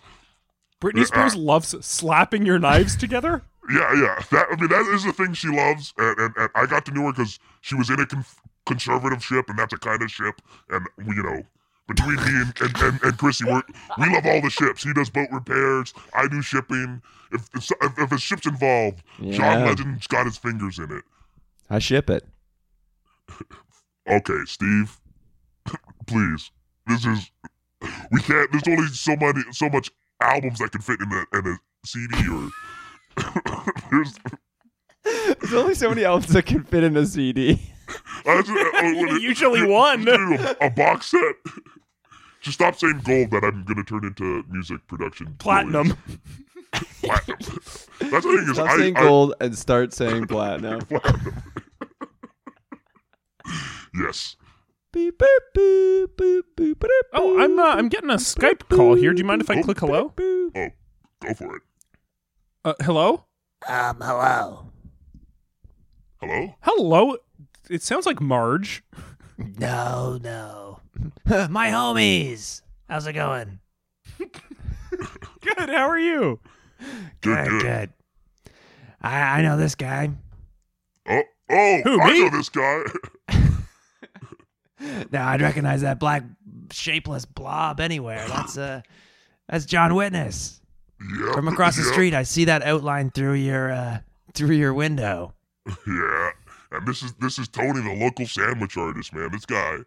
Britney Yeah. Spears loves slapping your knives together. yeah, yeah. That I mean, that is the thing she loves, and and, and I got to know her because she was in a con- conservative ship, and that's a kind of ship, and you know. Between me and, and, and, and Chrissy, we're, we love all the ships. He does boat repairs. I do shipping. If if, if, a ship's involved, John Legend's got his fingers in it. I ship it. okay, Steve, please. This is we can't. There's only so many, so much albums that can fit in a in a CD or. there's, There's only so many albums that can fit in a CD. I just- uh, it- Usually you- one. you do A, a box set. Just stop saying gold. That I'm gonna turn into music production. Platinum. Platinum. That's the thing is, Stop I, saying I, gold and start saying platinum. platinum. yes. Beep, boop, boop, Oh, I'm uh, I'm getting a Skype call here. Do you mind if I click hello? boop. Oh, go for it. Uh, hello? Um, hello. Hello. Hello? It sounds like Marge. No, no. My homies. How's it going? Good. How are you? Good. Good. good. I I know this guy. Oh. Oh. Who, I me? know this guy. Now I'd recognize that black shapeless blob anywhere. That's uh that's John Witness. yeah. From across the yeah. street, I see that outline through your uh through your window. Yeah, and this is this is Tony, the local sandwich artist, man. This guy.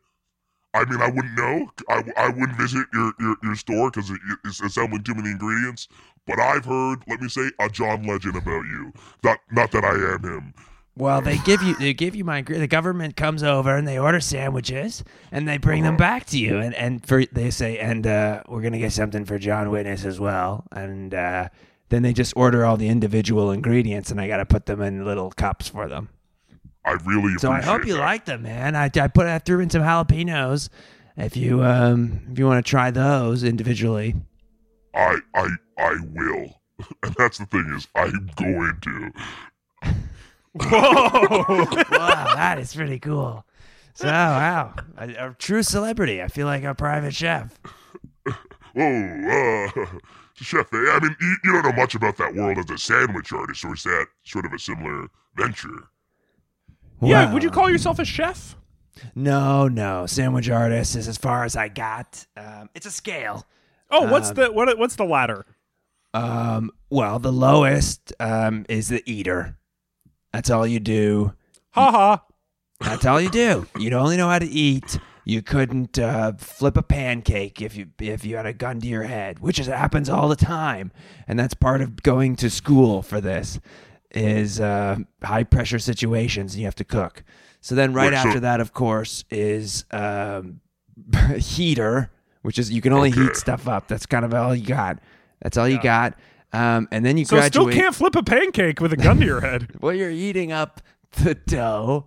I mean, I wouldn't know. I, I wouldn't visit your your, your store because it, it's assembling too many ingredients. But I've heard, let me say, a John Legend about you. Not not that I am him. Well, they give you they give you my the government comes over and they order sandwiches and they bring them back to you and and for they say and uh, we're gonna get something for John Witness as well and uh, then they just order all the individual ingredients and I gotta put them in little cups for them. I really So I hope you that. like them, man. I, I put I threw in some jalapenos. If you um if you want to try those individually, I I I will, and that's the thing is, I'm going to. Whoa. wow, that is pretty cool. So wow, a, a true celebrity. I feel like a private chef. Whoa, uh, Chef A. I mean, you, you don't know much about that world as a sandwich artist, or is that sort of a similar venture? yeah, would you call yourself a chef? No, no. Sandwich artist is as far as I got. Um, it's a scale. Oh, what's Um, the what what's the ladder? Um, well, the lowest um, is the eater. That's all you do. Ha ha. That's all you do. You'd only know how to eat. You couldn't uh, flip a pancake if you if you had a gun to your head, which is, happens all the time, and that's part of going to school for this. Is uh, high pressure situations and you have to cook. So then, right Wait, so- after that, of course, is um, heater, which is you can only heat stuff up. That's kind of all you got. That's all you got. Um, and then you So graduate. still can't flip a pancake with a gun to your head. well, you're eating up the dough,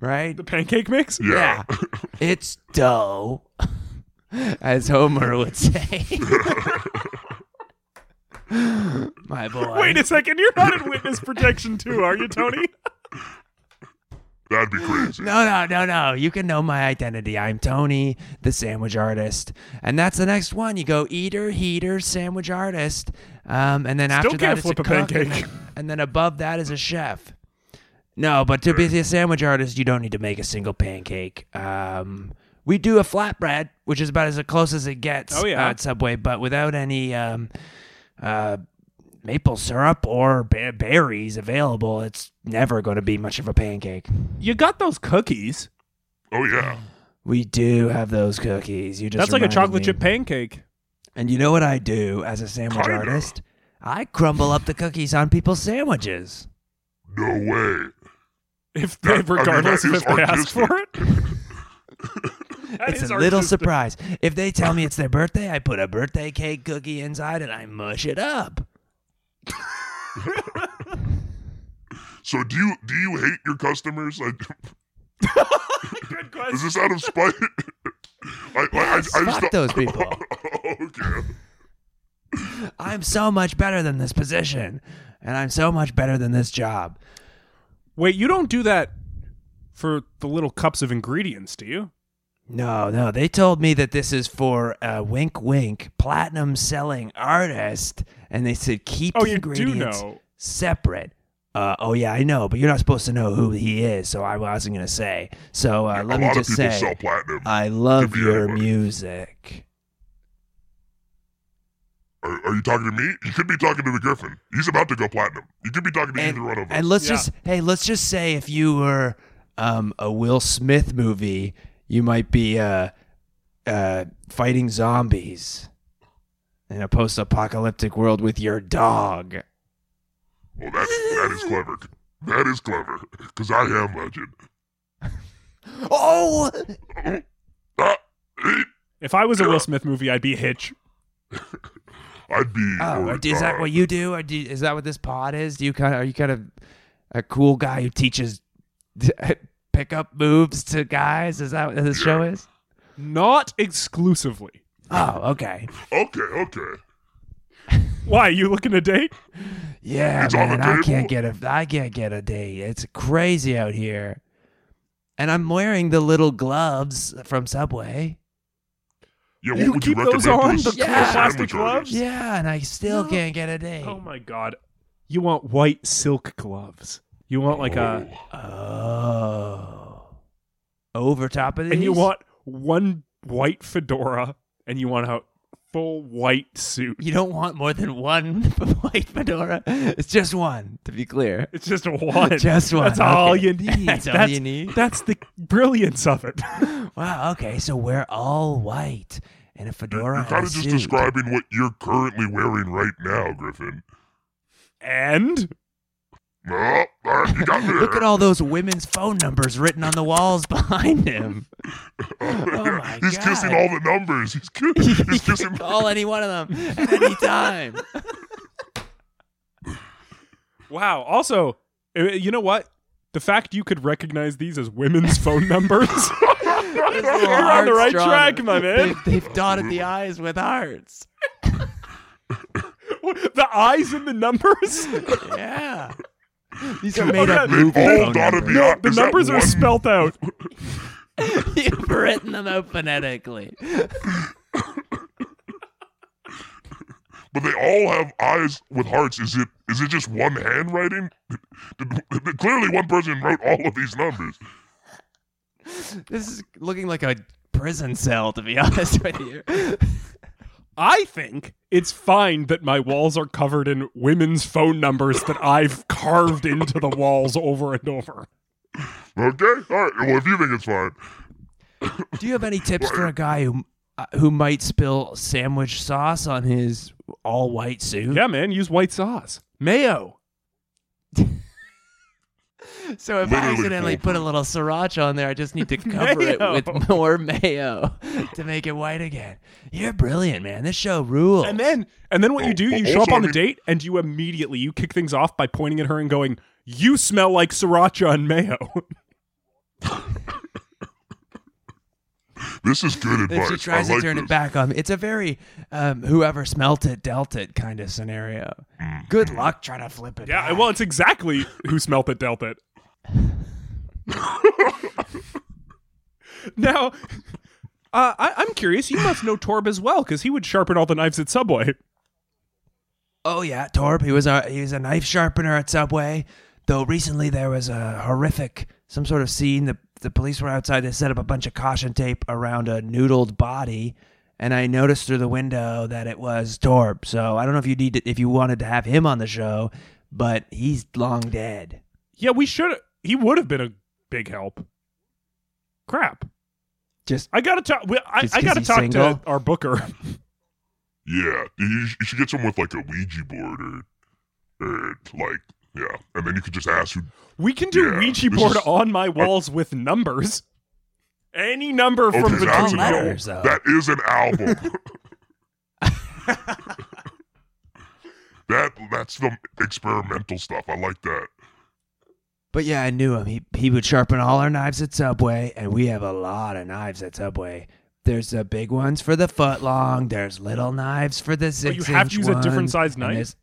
right? The pancake mix? Yeah. It's dough. as Homer would say. My boy. Wait a second, you're not in witness protection too, are you, Tony? That'd be crazy. No, no, no, no. You can know my identity. I'm Tony, the sandwich artist. And that's the next one. You go eater, heater, sandwich artist. Um, and then after Still that, can't it's flip a a cook, and pancake. then- And then above that is a chef. No, but to be a sandwich artist, you don't need to make a single pancake. Um, we do a flatbread, which is about as close as it gets Oh, yeah. at Subway, but without any um, uh, maple syrup or ba- berries available, it's never going to be much of a pancake. You got those cookies. Oh yeah. We do have those cookies. You just That's like a chocolate me. chip pancake. And you know what I do as a sandwich Kinda. artist? I crumble up the cookies on people's sandwiches. No way. If they, mean, regardless that of is if they ask for it. It's a little artistic. surprise. If they tell me it's their birthday, I put a birthday cake cookie inside and I mush it up. So do you do you hate your customers? I, Good is this out of spite? I, I, I, I fuck don't- those people. okay. I'm so much better than this position, and I'm so much better than this job. Wait, you don't do that for the little cups of ingredients, do you? No, no, they told me that this is for a wink, wink, platinum selling artist, and they said keep Oh, the ingredients separate. Uh, oh yeah, I know, but you're not supposed to know who he is, so I wasn't gonna say. So uh, a let me lot of just people say, sell platinum. I love Could your anybody. music. Are, are you talking to me? You could be talking to the Griffin. He's about to go platinum. You could be talking to And, either one of us. and let's Yeah. just hey, let's just say if you were um, a Will Smith movie, you might be uh, uh, fighting zombies in a post-apocalyptic world with your dog. well, that's that is clever. That is clever. Because I am legend. Oh, eh, If I was a Will Smith movie, I'd be Hitch. I'd be. oh, or, is that uh, what you do? Or do you- is that what this pod is? Do you kind of are you kind of a cool guy who teaches pickup moves to guys? Is that what this show is? Not exclusively. Oh, okay. Okay, okay. Why? You looking to date? Yeah, It's man, I can't get a I can't get a date. It's crazy out here. And I'm wearing the little gloves from Subway. Yeah, what You would you keep those on, to the Yeah. sandwich plastic artist? gloves? Yeah, and I still No. can't get a date. Oh my god. You want white silk gloves. You want like a Oh. Oh. Over top of these? and you want one white fedora and you want a full white suit. You don't want more than one white fedora. It's just one, to be clear. It's just one. Just one. That's all you need. That's all you need. That's the brilliance of it. Wow. Okay, so we're all white and a fedora. You're kind of just suit. describing what you're currently wearing right now, Griffin. and No, all right, you got Look at all those women's phone numbers written on the walls behind him. Oh my He's God. kissing all the numbers. He's, ki- he's kissing. can call any one of them at any time. wow. Also, uh, you know what? The fact you could recognize these as women's phone numbers. You're on the right drawn. track, my man. They've, they've dotted the eyes with hearts. the eyes and the numbers. Yeah. These are made up yeah, movie all phone dotted the numbers. the is numbers are one- spelt out. You've written them out phonetically. But they all have eyes with hearts. Is it? Is it just one handwriting? Did- did- Clearly, one person wrote all of these numbers. This is looking like a prison cell, to be honest with you. I think it's fine that my walls are covered in women's phone numbers that I've carved into the walls over and over. Okay, all right. Well, if you think it's fine, Do you have any tips for a guy who uh, who might spill sandwich sauce on his all white suit? Yeah, man, use white sauce. Mayo. So if I accidentally put a little sriracha on there, I just need to cover it Mayo. with more mayo to make it white again. You're brilliant, man. This show rules. And then and then what you do, you show up on the date and you immediately you kick things off by pointing at her and going, "You smell like sriracha and mayo." This is good advice. she tries I to like turn this. it back on me, it's a very um, whoever smelt it dealt it kind of scenario. Good luck trying to flip it. Yeah, back. well, it's exactly who smelt it dealt it. now, uh, I, I'm curious. You must know Torb as well, because he would sharpen all the knives at Subway. Oh yeah, Torb. He was a he was a knife sharpener at Subway. Though recently there was a horrific some sort of scene. The the police were outside. They set up a bunch of caution tape around a noodled body, and I noticed through the window that it was Torb. So I don't know if you need to, if you wanted to have him on the show, but he's long dead. Yeah, we should. He would have been a big help. Crap. Just I gotta talk. we- I, Just I 'cause gotta talk single? to our booker. Yeah, you, you should get someone with like a Ouija board or, or like yeah, and then you could just ask who. We can do Yeah, Ouija board is- on my walls with numbers. Any number from Okay, the that's all album. letters, though. That is an album. that that's the experimental stuff. I like that. But yeah, I knew him. He he would sharpen all our knives at Subway, and we have a lot of knives at Subway. There's the big ones for the foot long. There's little knives for the six. you have to use a different size knife?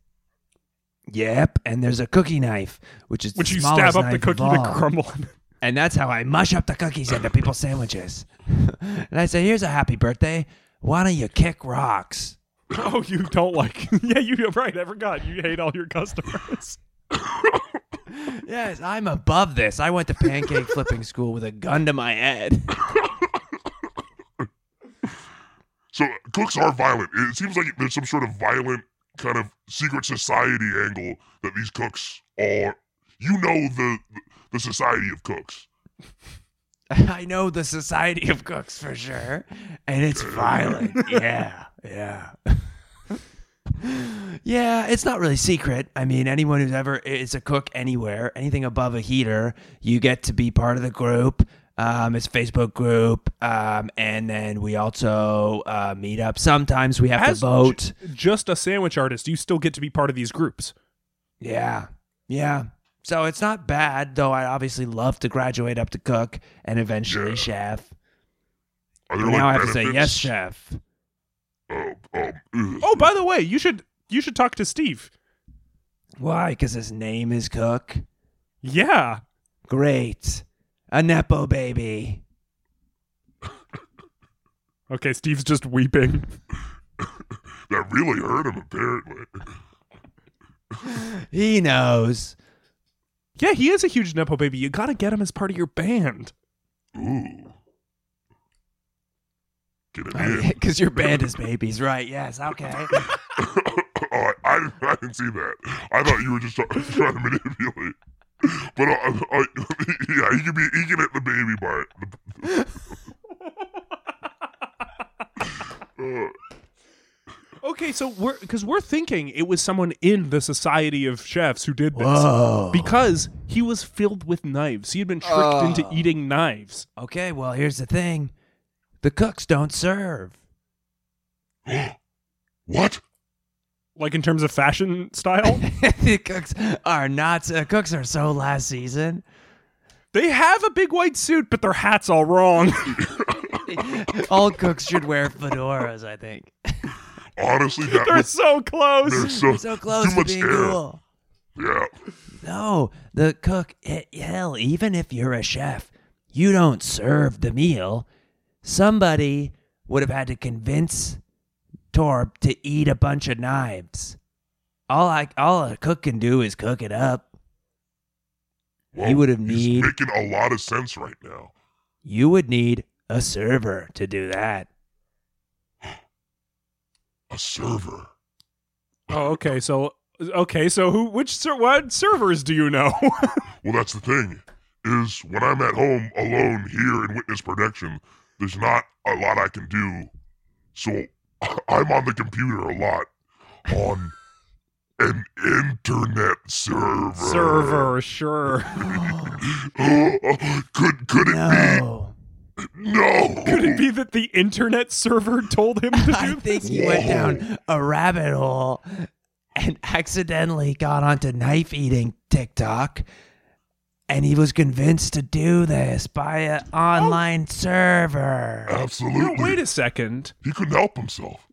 There's- Yep, and there's a cookie knife, which is Which the you smallest stab up the knife cookie to crumble. and that's how I mush up the cookies into people's sandwiches. and I say, "Here's a happy birthday. Why don't you kick rocks?" oh, you don't like. yeah, you're right. I forgot. You hate all your customers. Yes, I'm above this. I went to pancake flipping school with a gun to my head. So cooks are violent. It seems like there's some sort of violent kind of secret society angle that these cooks are. You know the the society of cooks. I know the Society of Cooks for sure, and it's violent. yeah, yeah. yeah, it's not really secret. I mean, anyone who's ever is a cook anywhere, anything above a heater, you get to be part of the group. Um, it's a Facebook group, um, and then we also uh, meet up. Sometimes we have As to vote. j- just a sandwich artist, you still get to be part of these groups. Yeah. Yeah. So it's not bad, though I obviously love to graduate up to cook and eventually Yeah. chef. Are there like now I have to say, yes, chef. Oh, um, ugh. Oh, by the way, you should you should talk to Steve. Why? Because his name is Cook? Yeah. Great. A Nepo baby. Okay, Steve's just weeping. that really hurt him. Apparently, He knows. Yeah, he is a huge nepo baby. You gotta get him as part of your band. ooh, get it in. Because your band is babies, right? Yes, okay. oh, I, I didn't see that. I thought you were just trying to manipulate. But uh, uh, yeah, he can be he can hit the baby part. Uh, Okay, so we're because we're thinking it was someone in the Society of Chefs who did this Whoa. because he was filled with knives. He had been tricked into eating knives. Okay, well, here's the thing the cooks don't serve. what? Like in terms of fashion style, the cooks are not. Uh, cooks are so last season. they have a big white suit, but their hat's all wrong. All cooks should wear fedoras, I think. Honestly, that They're was so close. they're so, So close too to much being air. cool. Yeah, No, the cook, eh, hell, even if you're a chef, you don't serve the meal. Somebody would have had to convince Torb to eat a bunch of knives. All I, all a cook can do is cook it up. well, You would have need, making a lot of sense right now. you would need a server to do that. A server. oh, okay. So okay, so who? Which ser- what servers do you know? Well, that's the thing. Is when I'm at home alone here in witness protection, there's not a lot I can do. So I'm on the computer a lot on an internet server. Server, sure. could could it be? No. Could it be that the internet server told him to do I this? think he went down a rabbit hole and accidentally got onto knife eating TikTok and he was convinced to do this by an oh. online server. No, Absolutely. wait a second. he couldn't help himself.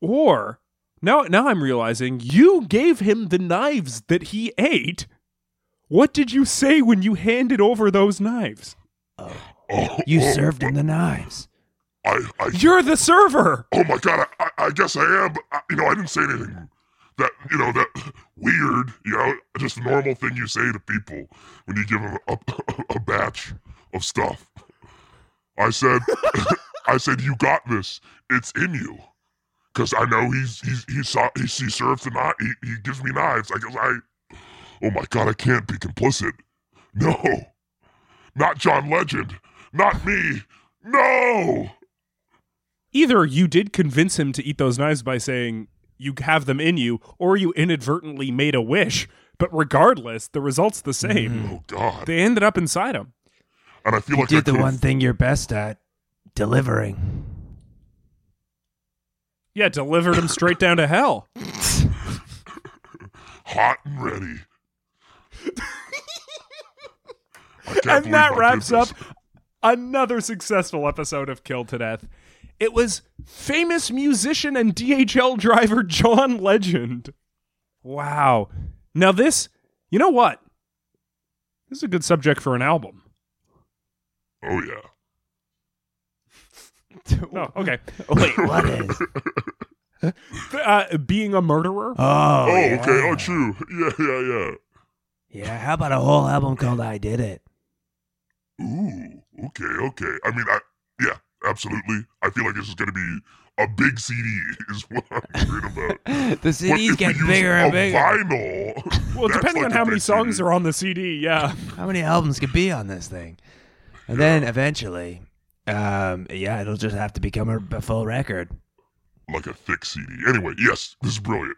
Or now, now I'm realizing you gave him the knives that he ate. What did you say when you handed over those knives? Oh, You oh, served him the knives. I, I, You're the server. oh my god, I, I, I guess I am. But I, you know, I didn't say anything that you know that weird. You know, just normal thing you say to people when you give them a, a, batch of stuff. I said, I said, you got this. It's in you. Cause I know he's he's he saw he, he serves the knife. He, he gives me knives. I guess I. Oh my god, I can't be complicit. No, not John Legend. Not me. No. Either you did convince him to eat those knives by saying you have them in you, or you inadvertently made a wish. But regardless, the result's the same. Mm-hmm. Oh God. They ended up inside him. And I feel You like I did the could've- one thing you're best at delivering. Yeah, delivered him straight down to hell. hot and ready. And that I did wraps up another successful episode of Killed to Death. It was famous musician and DHL driver John Legend. Wow. Now this, you know what? This is a good subject for an album. Oh yeah. oh, okay. Wait, what is? Uh, being a murderer. Oh, Oh, yeah. okay. Oh, true. Yeah, yeah, yeah. Yeah, how about a whole album called I Did It? Ooh. Okay, okay. I mean, I yeah, absolutely. I feel like this is gonna be a big CD. Is what I'm worried about. the CDs if we get use bigger a and bigger. Vinyl. well, depending like on how many songs CD. are on the CD, yeah. How many albums could be on this thing? And then eventually, um, yeah, it'll just have to become a, a full record. like a thick CD. Anyway, yes, this is brilliant.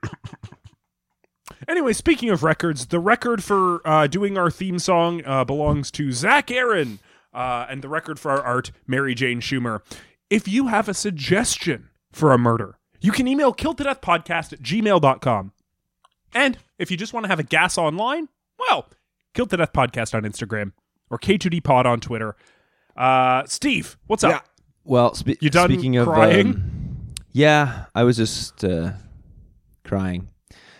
Anyway, speaking of records, the record for uh, doing our theme song uh, belongs to Zach Aaron, uh, and the record for our art, Mary Jane Schumer. If you have a suggestion for a murder, you can email killedtodeathpodcast at gmail.com. And if you just want to have a gas online, well, Killed to Death Podcast on Instagram or K2D Pod on Twitter. Uh, Steve, what's up? Well, spe- You done speaking of crying? um, yeah, I was just uh, crying.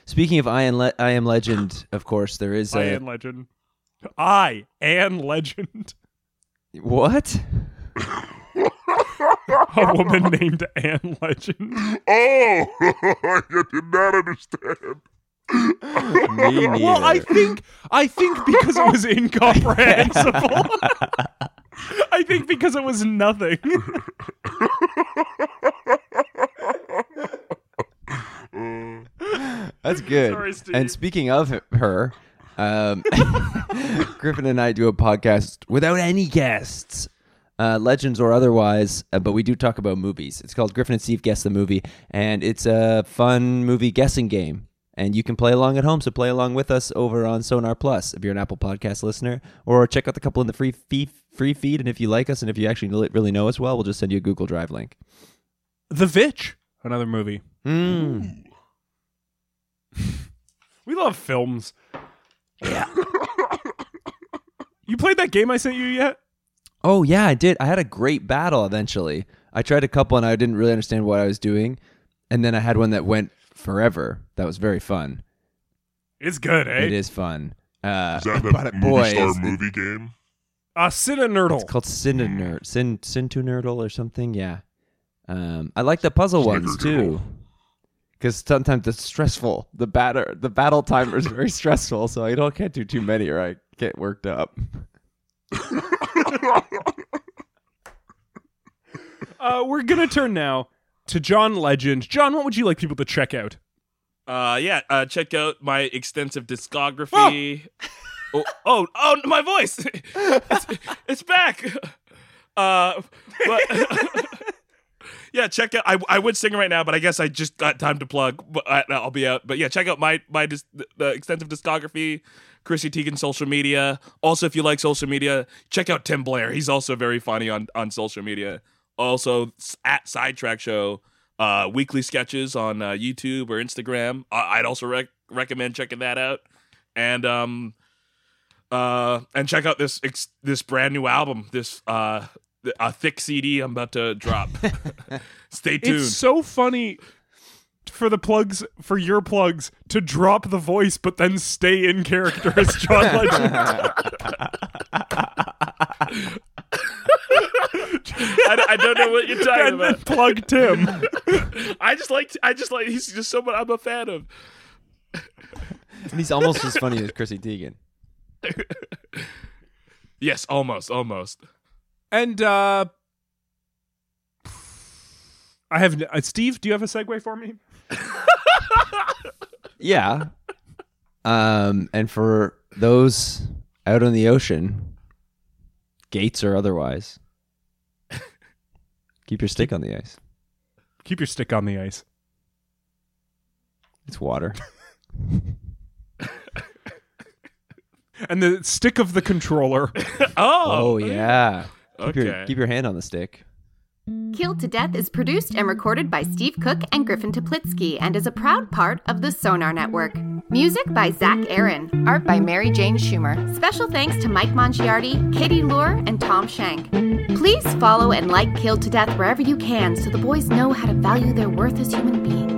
Speaking of I am, Le- I am Legend, of course, there is I a am legend. I am legend. What? A woman named Anne Legend. Oh, I did not understand. Me neither. Well, I think I think because it was incomprehensible. I think because it was nothing. That's good. Sorry, and speaking of her, um, Griffin and I do a podcast without any guests, uh, legends or otherwise, uh, but we do talk about movies. It's called Griffin and Steve Guess the Movie, and it's a fun movie guessing game. And you can play along at home, so play along with us over on Sonar Plus if you're an Apple Podcast listener, or check out the couple in the free feed, free feed. And if you like us, and if you actually really- really know us well, we'll just send you a Google Drive link. The Vitch, another movie. Mm. We love films. Yeah. you played that game I sent you yet? Oh yeah, I did. I had a great battle eventually. I tried a couple and I didn't really understand what I was doing, and then I had one that went forever. That was very fun. It's good, eh? It is fun. Uh, Is that the but movie boy, star it's, movie game? Uh, CineNerdle. it's called Cinernerd, Sin Cintunerdle or something. Yeah. Um, I like the puzzle ones too, because sometimes it's stressful. The batter, the battle timer is very stressful, so I don't can't do too many or I get worked up. Uh, we're gonna turn now to John Legend. John, what would you like people to check out? Uh, yeah, uh, check out my extensive discography. oh, oh, oh, my voice! it's, it's back. Uh, but yeah, check out. I I would sing right now, but I guess I just got time to plug. But I, I'll be out. But yeah, check out my my dis- the extensive discography. Chrissy Teigen social media. Also, if you like social media, check out Tim Blair. He's also very funny on on social media. Also at Sidetrack Show uh, weekly sketches on uh, YouTube or Instagram. I- I'd also rec- recommend checking that out. And um, Uh, and check out this ex- this brand new album, this uh, a thick CD I'm about to drop. Stay tuned. It's so funny for the plugs for your plugs to drop the voice but then stay in character as John Legend. I, I don't know what you're talking and then about. plug Tim. I just like I just like he's just someone I'm a fan of. And he's almost as funny as Chrissy Teigen. Yes, almost, almost. And uh I have uh, Steve, do you have a segue for me? Yeah. Um, and for those out on the ocean, gates or otherwise, keep your stick on the ice. Keep your stick on the ice. It's water. And the stick of the controller. Oh, Oh yeah. Keep your keep your hand on the stick. Killed to Death is produced and recorded by Steve Cook and Griffin Toplitsky and is a proud part of the Sonar Network. Music by Zach Aaron. Art by Mary Jane Schumer. Special thanks to Mike Mongiardi, Katie Lure, and Tom Shank. Please follow and like Killed to Death wherever you can so the boys know how to value their worth as human beings.